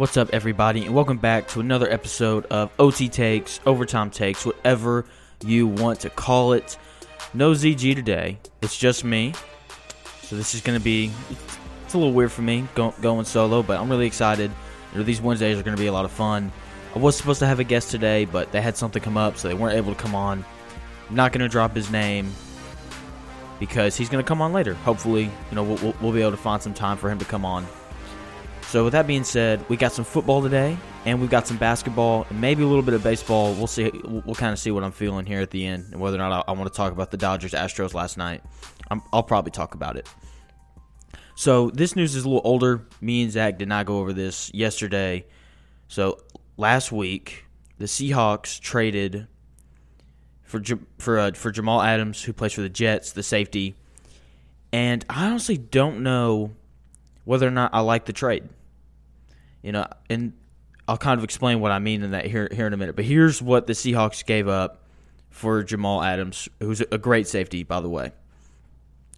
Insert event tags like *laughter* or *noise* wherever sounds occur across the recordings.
What's up, everybody, and welcome back to another episode of OT Takes, Overtime Takes, whatever you want to call it. No ZG today. It's just me. So this is going to be it's a little weird for me going solo, but I'm really excited. You know, these Wednesdays are going to be a lot of fun. I was supposed to have a guest today, but they had something come up, so they weren't able to come on. I'm not going to drop his name because he's going to come on later. Hopefully, you know, we'll, we'll be able to find some time for him to come on. So with that being said, we got some football today, and we've got some basketball, and maybe a little bit of baseball. We'll see. We'll, kind of see what I'm feeling here at the end, and whether or not I, I want to talk about the Dodgers Astros last night. i will probably talk about it. So this news is a little older. Me and Zach did not go over this yesterday. So last week, the Seahawks traded for for uh, for Jamal Adams, who plays for the Jets, the safety. And I honestly don't know whether or not I like the trade. You know, and I'll kind of explain what I mean in that here here in a minute. But here's what the Seahawks gave up for Jamal Adams, who's a great safety, by the way.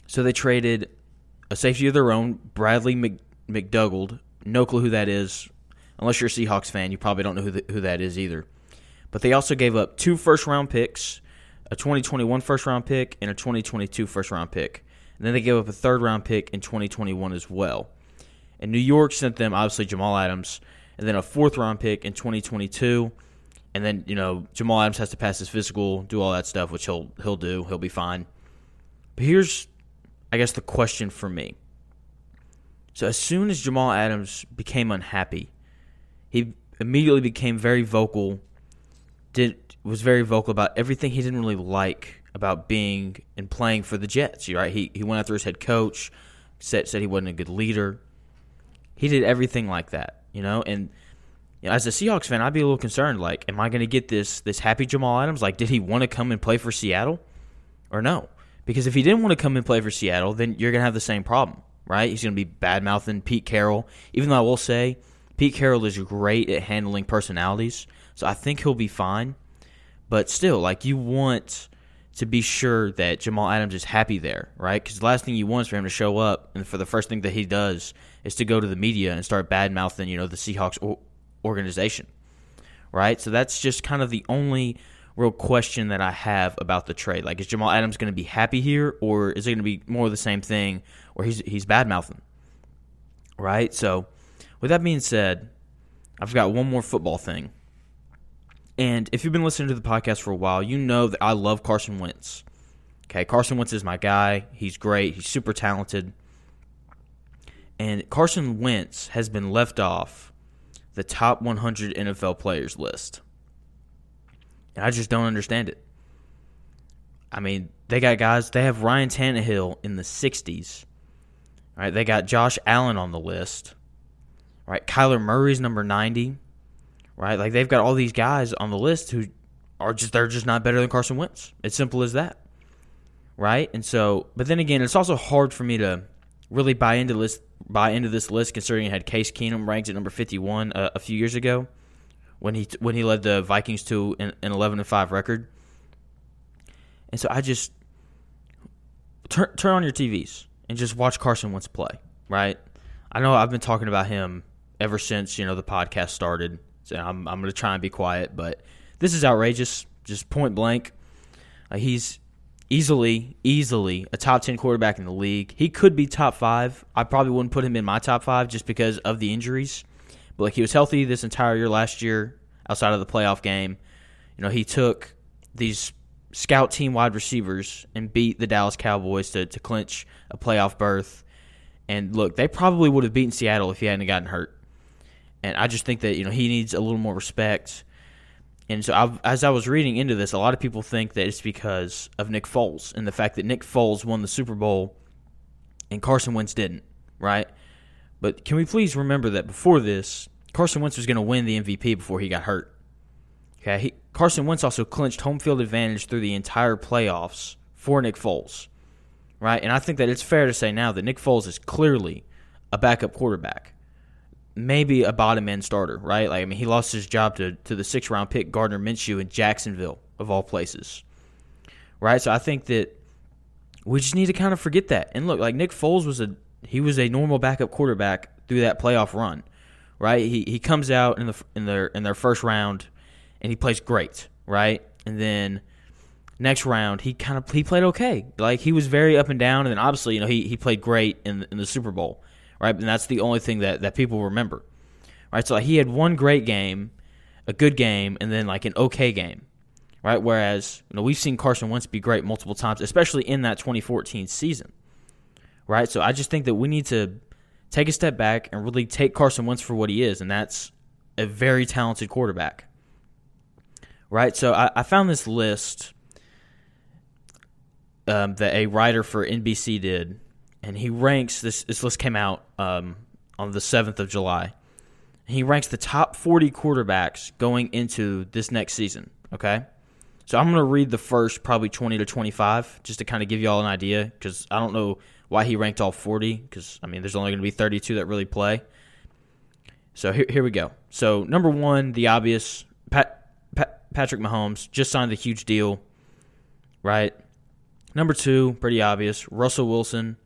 So they traded a safety of their own, Bradley Mc, McDougald. No clue who that is. Unless you're a Seahawks fan, you probably don't know who, the, who that is either. But they also gave up two first round picks, a 2021 first round pick, and a 2022 first round pick. And then they gave up a third round pick in 2021 as well. And New York sent them obviously Jamal Adams, and then a fourth round pick in 2022. And then you know Jamal Adams has to pass his physical, do all that stuff, which he'll he'll do. He'll be fine. But here's, I guess, the question for me. So as soon as Jamal Adams became unhappy, he immediately became very vocal. Did was very vocal about everything he didn't really like about being and playing for the Jets. Right? He he went after his head coach, said said he wasn't a good leader. He did everything like that, you know. And you know, as a Seahawks fan, I'd be a little concerned. Like, am I going to get this this happy Jamal Adams? Like, did he want to come and play for Seattle, or no? Because if he didn't want to come and play for Seattle, then you're going to have the same problem, right? He's going to be bad mouthing Pete Carroll. Even though I will say, Pete Carroll is great at handling personalities, so I think he'll be fine. But still, like you want to be sure that Jamal Adams is happy there, right? Because the last thing you want is for him to show up, and for the first thing that he does is to go to the media and start bad mouthing, you know, the Seahawks organization, right? So that's just kind of the only real question that I have about the trade. Like, is Jamal Adams going to be happy here, or is it going to be more of the same thing, where he's he's bad mouthing, right? So, with that being said, I've got one more football thing and if you've been listening to the podcast for a while, you know that I love Carson Wentz. Okay, Carson Wentz is my guy. He's great. He's super talented. And Carson Wentz has been left off the top 100 NFL players list. And I just don't understand it. I mean, they got guys, they have Ryan Tannehill in the 60s. Right? They got Josh Allen on the list. Right? Kyler Murray's number 90 right? Like they've got all these guys on the list who are just they're just not better than Carson Wentz. It's simple as that, right? And so, but then again, it's also hard for me to really buy into this buy into this list considering it had Case Keenum ranked at number fifty one uh, a few years ago when he when he led the Vikings to an, an eleven and five record. And so I just turn turn on your TVs and just watch Carson Wentz play, right? I know I've been talking about him ever since you know the podcast started so I'm, I'm going to try and be quiet, but this is outrageous, just point blank. Uh, he's easily, easily a top 10 quarterback in the league. He could be top five. I probably wouldn't put him in my top five just because of the injuries. But like he was healthy this entire year last year outside of the playoff game. You know, he took these scout team wide receivers and beat the Dallas Cowboys to, to clinch a playoff berth. And look, they probably would have beaten Seattle if he hadn't gotten hurt and I just think that you know he needs a little more respect. And so, I've, as I was reading into this, a lot of people think that it's because of Nick Foles and the fact that Nick Foles won the Super Bowl and Carson Wentz didn't, right? But can we please remember that before this, Carson Wentz was going to win the MVP before he got hurt. Okay, he, Carson Wentz also clinched home field advantage through the entire playoffs for Nick Foles, right? And I think that it's fair to say now that Nick Foles is clearly a backup quarterback maybe a bottom end starter, right? Like I mean, he lost his job to to the six round pick Gardner Minshew in Jacksonville of all places, right? So I think that we just need to kind of forget that. And look, like Nick Foles was a he was a normal backup quarterback through that playoff run, right? He he comes out in the in their in their first round, and he plays great, right? And then next round he kind of he played okay. Like he was very up and down, and then obviously you know he he played great in in the Super Bowl, right? And that's the only thing that that people remember, right? So like, he had one great game, a good game, and then like an okay game, right? Whereas you know we've seen Carson Wentz be great multiple times, especially in that 2014 season, right? So I just think that we need to take a step back and really take Carson Wentz for what he is, and that's a very talented quarterback. Right? So I, I found this list um, that a writer for NBC did, and he ranks this. This list came out um, on the seventh of July. He ranks the top forty quarterbacks going into this next season. Okay, so I'm going to read the first probably twenty to twenty five just to kind of give you all an idea because I don't know why he ranked all 40 because I mean there's only going to be 32 that really play. So here, here we go. So number one, the obvious, Pat, Pat, Patrick Mahomes just signed a huge deal, right? Number two, pretty obvious, Russell Wilson.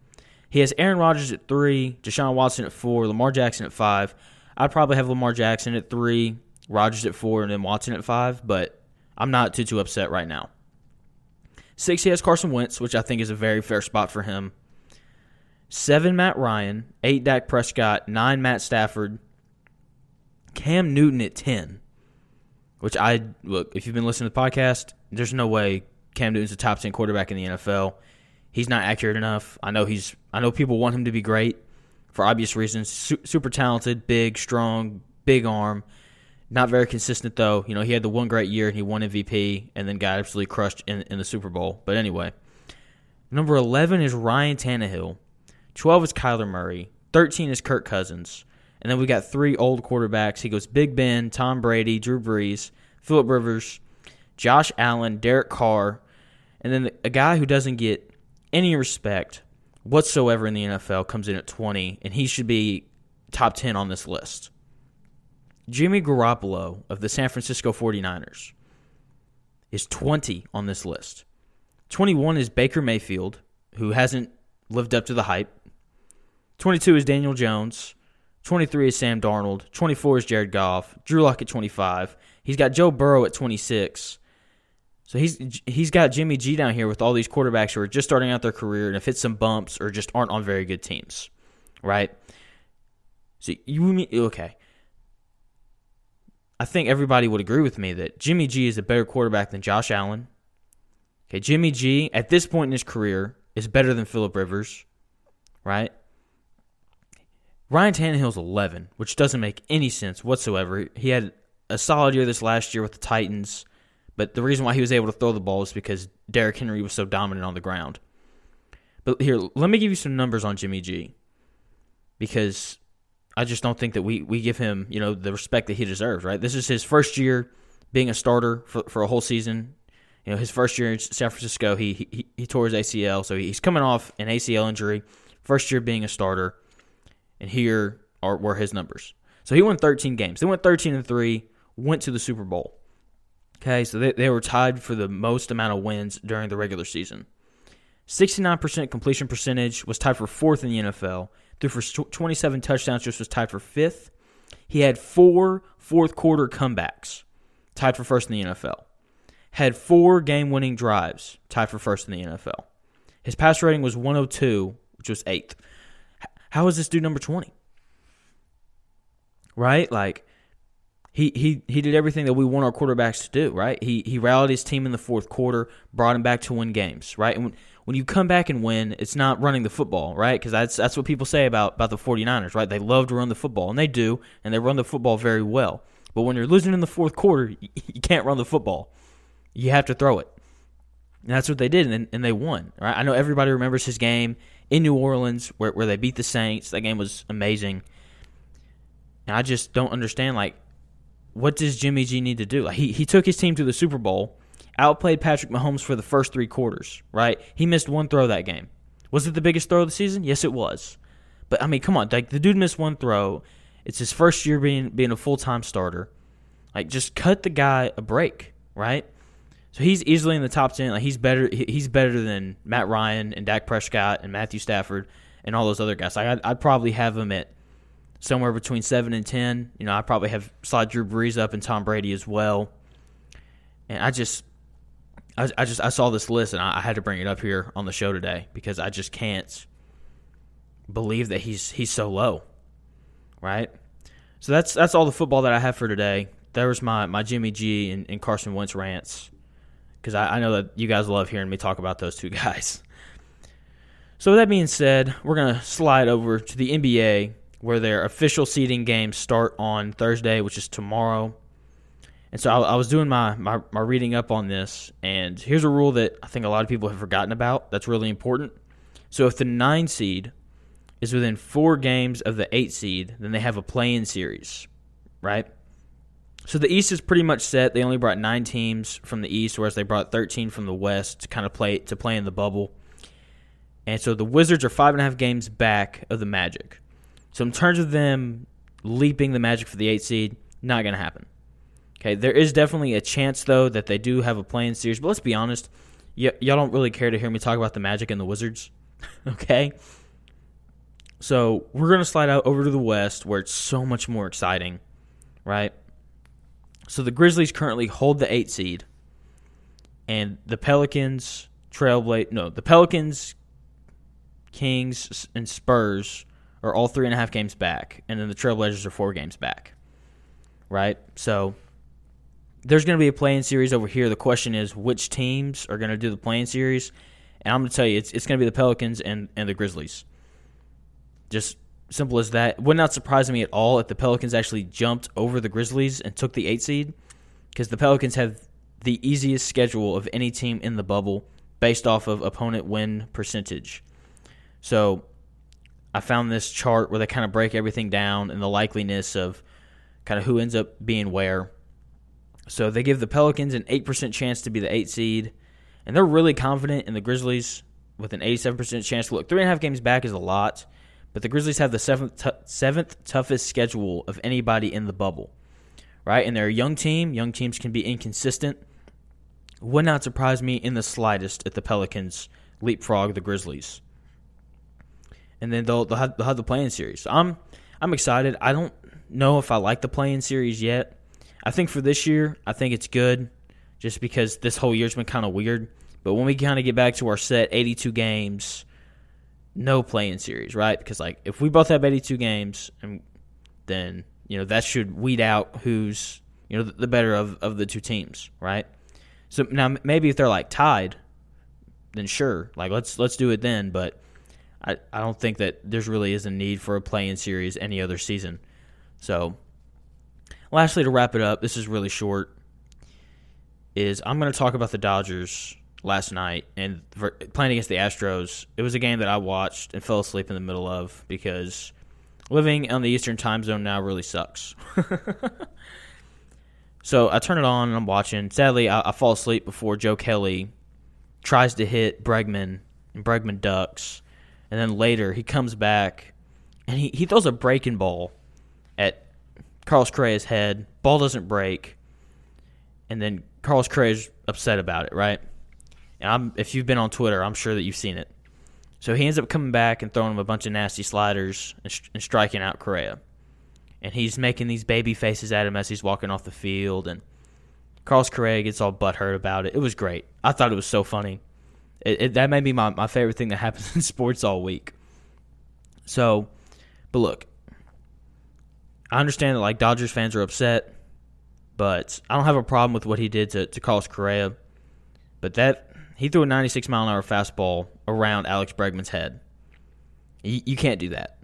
He has Aaron Rodgers at three, Deshaun Watson at four, Lamar Jackson at five. I'd probably have Lamar Jackson at three, Rodgers at four, and then Watson at five, but I'm not too too upset right now. Six, he has Carson Wentz, which I think is a very fair spot for him seven Matt Ryan, eight Dak Prescott, nine Matt Stafford, Cam Newton at ten. Which I look, if you've been listening to the podcast, there's no way Cam Newton's a top ten quarterback in the NFL. He's not accurate enough. I know he's. I know people want him to be great for obvious reasons. Su- super talented, big, strong, big arm. Not very consistent though. You know, he had the one great year and he won MVP, and then got absolutely crushed in, in the Super Bowl. But anyway, number eleven is Ryan Tannehill. 12 is Kyler Murray. 13 is Kirk Cousins. And then we got three old quarterbacks. He goes Big Ben, Tom Brady, Drew Brees, Philip Rivers, Josh Allen, Derek Carr, and then a guy who doesn't get any respect whatsoever in the NFL comes in at 20, and he should be top 10 on this list. Jimmy Garoppolo of the San Francisco 49ers is 20 on this list. 21 is Baker Mayfield, who hasn't lived up to the hype. 22 is Daniel Jones. 23 is Sam Darnold. 24 is Jared Goff. Drew Lock at 25. He's got Joe Burrow at 26. So he's he's got Jimmy G down here with all these quarterbacks who are just starting out their career and have hit some bumps or just aren't on very good teams, right? So you mean okay? I think everybody would agree with me that Jimmy G is a better quarterback than Josh Allen. Okay, Jimmy G at this point in his career is better than Philip Rivers, right? Ryan Tannehill's 11, which doesn't make any sense whatsoever. He had a solid year this last year with the Titans, but the reason why he was able to throw the ball is because Derrick Henry was so dominant on the ground. But here, let me give you some numbers on Jimmy G, because I just don't think that we, we give him you know the respect that he deserves. Right, this is his first year being a starter for, for a whole season. You know, his first year in San Francisco, he he, he tore his ACL, so he's coming off an ACL injury. First year being a starter and here are were his numbers. So he won 13 games. They went 13 and three, went to the Super Bowl. Okay, so they, they were tied for the most amount of wins during the regular season. 69% completion percentage was tied for fourth in the NFL. Threw for 27 touchdowns, just was tied for fifth. He had four fourth quarter comebacks, tied for first in the NFL. Had four game winning drives, tied for first in the NFL. His pass rating was 102, which was eighth. How is this dude number 20? Right? Like he he he did everything that we want our quarterbacks to do, right? He he rallied his team in the fourth quarter, brought him back to win games, right? And when, when you come back and win, it's not running the football, right? Because that's that's what people say about about the 49ers, right? They love to run the football, and they do, and they run the football very well. But when you're losing in the fourth quarter, *laughs* you, you can't run the football. You have to throw it. And that's what they did, and, and they won. Right? I know everybody remembers his game in New Orleans where, where they beat the Saints. That game was amazing. And I just don't understand, like, what does Jimmy G need to do? Like, he, he took his team to the Super Bowl, outplayed Patrick Mahomes for the first three quarters, right? He missed one throw that game. Was it the biggest throw of the season? Yes, it was. But, I mean, come on. Like, the dude missed one throw. It's his first year being, being a full time starter. Like, just cut the guy a break, right? So he's easily in the top ten. Like he's better. He's better than Matt Ryan and Dak Prescott and Matthew Stafford and all those other guys. Like I'd, I'd probably have him at somewhere between seven and ten. You know, I probably have slide Drew Brees up and Tom Brady as well. And I just, I, I just, I saw this list and I, I had to bring it up here on the show today because I just can't believe that he's he's so low, right? So that's that's all the football that I have for today. There was my my Jimmy G and, and Carson Wentz rants because I, I know that you guys love hearing me talk about those two *laughs* guys. So with that being said, we're gonna slide over to the NBA where their official seeding games start on Thursday, which is tomorrow. And so I, I was doing my, my, my reading up on this, and here's a rule that I think a lot of people have forgotten about that's really important. So if the nine seed is within four games of the eight seed, then they have a play in series, right? So the East is pretty much set. They only brought nine teams from the East, whereas they brought 13 from the West to kind of play to play in the bubble. And so the Wizards are five and a half games back of the Magic. So in terms of them leaping the Magic for the eight seed, not going to happen. Okay, there is definitely a chance though that they do have a play-in series, but let's be honest, y- y'all don't really care to hear me talk about the Magic and the Wizards. *laughs* okay, so we're gonna slide out over to the West where it's so much more exciting, right? So the Grizzlies currently hold the eight seed, and the Pelicans, Trailblazers, no, the Pelicans, Kings, and Spurs are all three and a half games back, and then the Trailblazers are four games back, right? So there's going to be a play-in series over here. The question is which teams are going to do the play-in series, and I'm going to tell you it's it's going to be the Pelicans and and the Grizzlies. Just simple as that. Would not surprise me at all if the Pelicans actually jumped over the Grizzlies and took the eight seed, because the Pelicans have the easiest schedule of any team in the bubble based off of opponent win percentage. So I found this chart where they kind of break everything down and the likeliness of kind of who ends up being where. So they give the Pelicans an 8% chance to be the 8 seed, and they're really confident in the Grizzlies with an 87% chance. Look, three and a half games back is a lot, but the Grizzlies have the seventh, t- seventh toughest schedule of anybody in the bubble, right? And they're a young team. Young teams can be inconsistent. Would not surprise me in the slightest if the Pelicans leapfrog the Grizzlies. And then they'll, they'll, have, they'll have the play-in series. So I'm, I'm excited. I don't know if I like the play-in series yet. I think for this year, I think it's good just because this whole year's been kind of weird. But when we kind of get back to our set 82 games, no play-in series, right? Because like if we both have 82 games, and then you know that should weed out who's you know the better of, of the two teams, right? So now maybe if they're like tied, then sure, like let's let's do it then. But I I don't think that there's really is a need for a play-in series any other season. So lastly, to wrap it up, this is really short. Is I'm going to talk about the Dodgers last night and playing against the Astros. It was a game that I watched and fell asleep in the middle of because living on the Eastern time zone now really sucks. *laughs* so I turn it on and I'm watching. Sadly, I, I, fall asleep before Joe Kelly tries to hit Bregman and Bregman ducks. And then later he comes back and he, he throws a breaking ball at Carlos Correa's head. Ball doesn't break. And then Carlos Correa's upset about it, right? And I'm, if you've been on Twitter, I'm sure that you've seen it. So he ends up coming back and throwing him a bunch of nasty sliders and, and striking out Correa. And he's making these baby faces at him as he's walking off the field. And Carlos Correa gets all butthurt about it. It was great. I thought it was so funny. It, it, that may be my, my favorite thing that happens *laughs* in sports all week. So, but look, I understand that like Dodgers fans are upset, but I don't have a problem with what he did to, to Carlos Correa. But that he threw a 96 mile an hour fastball around Alex Bregman's head. You, you can't do that.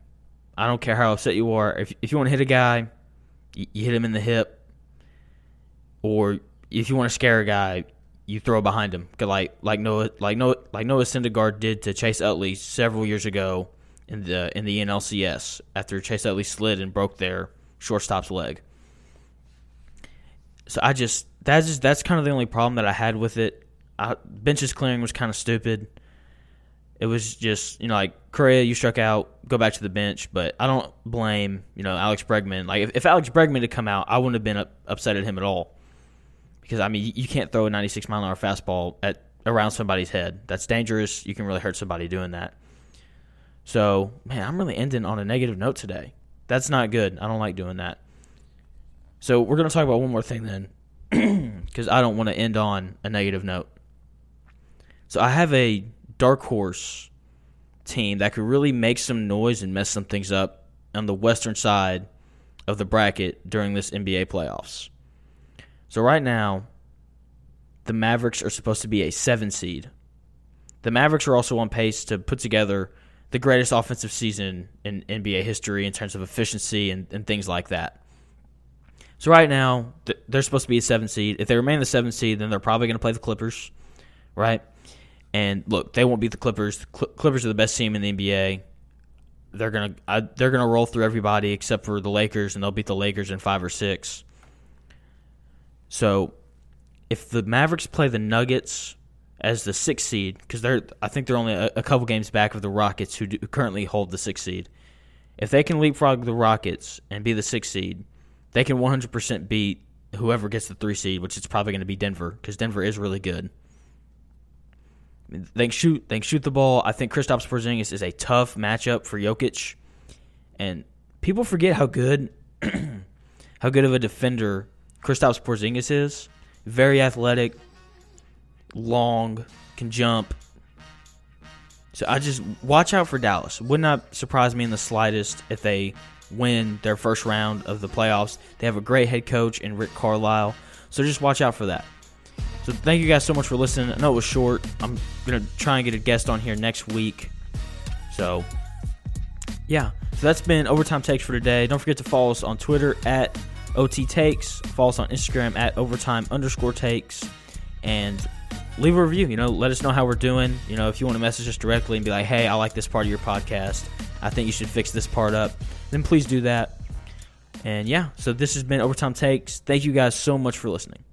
I don't care how upset you are. If, if you want to hit a guy, you, you hit him in the hip. Or if you want to scare a guy, you throw behind him. Like like Noah like Noah like Noah Syndergaard did to Chase Utley several years ago in the in the NLCS after Chase Utley slid and broke their shortstop's leg. So I just that's just that's kind of the only problem that I had with it. I, benches clearing was kind of stupid. It was just you know like Correa, you struck out, go back to the bench. But I don't blame you know Alex Bregman. Like if, if Alex Bregman had come out, I wouldn't have been up, upset at him at all. Because I mean you can't throw a 96 mile an hour fastball at around somebody's head. That's dangerous. You can really hurt somebody doing that. So man, I'm really ending on a negative note today. That's not good. I don't like doing that. So we're going to talk about one more thing then, *clears throat* because I don't want to end on a negative note. So I have a dark horse team that could really make some noise and mess some things up on the western side of the bracket during this NBA playoffs. So right now, the Mavericks are supposed to be a seven seed. The Mavericks are also on pace to put together the greatest offensive season in NBA history in terms of efficiency and, and things like that. So right now, they're supposed to be a seven seed. If they remain the seven seed, then they're probably going to play the Clippers, right? And look, they won't beat the Clippers. Clippers are the best team in the NBA. They're gonna they're gonna roll through everybody except for the Lakers, and they'll beat the Lakers in five or six. So, if the Mavericks play the Nuggets as the sixth seed, because they're I think they're only a, a, couple games back of the Rockets, who, do, who currently hold the sixth seed. If they can leapfrog the Rockets and be the sixth seed, they can 100% beat whoever gets the three seed, which is probably going to be Denver, because Denver is really good. They can shoot. They can shoot the ball. I think Kristaps Porzingis is a tough matchup for Jokic, and people forget how good, *clears throat* how good of a defender Kristaps Porzingis is. Very athletic, long, can jump. So I just watch out for Dallas. Would not surprise me in the slightest if they win their first round of the playoffs. They have a great head coach in Rick Carlisle. So just watch out for that. So thank you guys so much for listening. I know it was short. I'm gonna try and get a guest on here next week. So yeah. So that's been overtime takes for today. Don't forget to follow us on Twitter at OT Takes. Follow us on Instagram at overtime underscore takes. And leave a review. You know, let us know how we're doing. You know, if you want to message us directly and be like, hey, I like this part of your podcast. I think you should fix this part up. Then please do that. And yeah, so this has been Overtime Takes. Thank you guys so much for listening.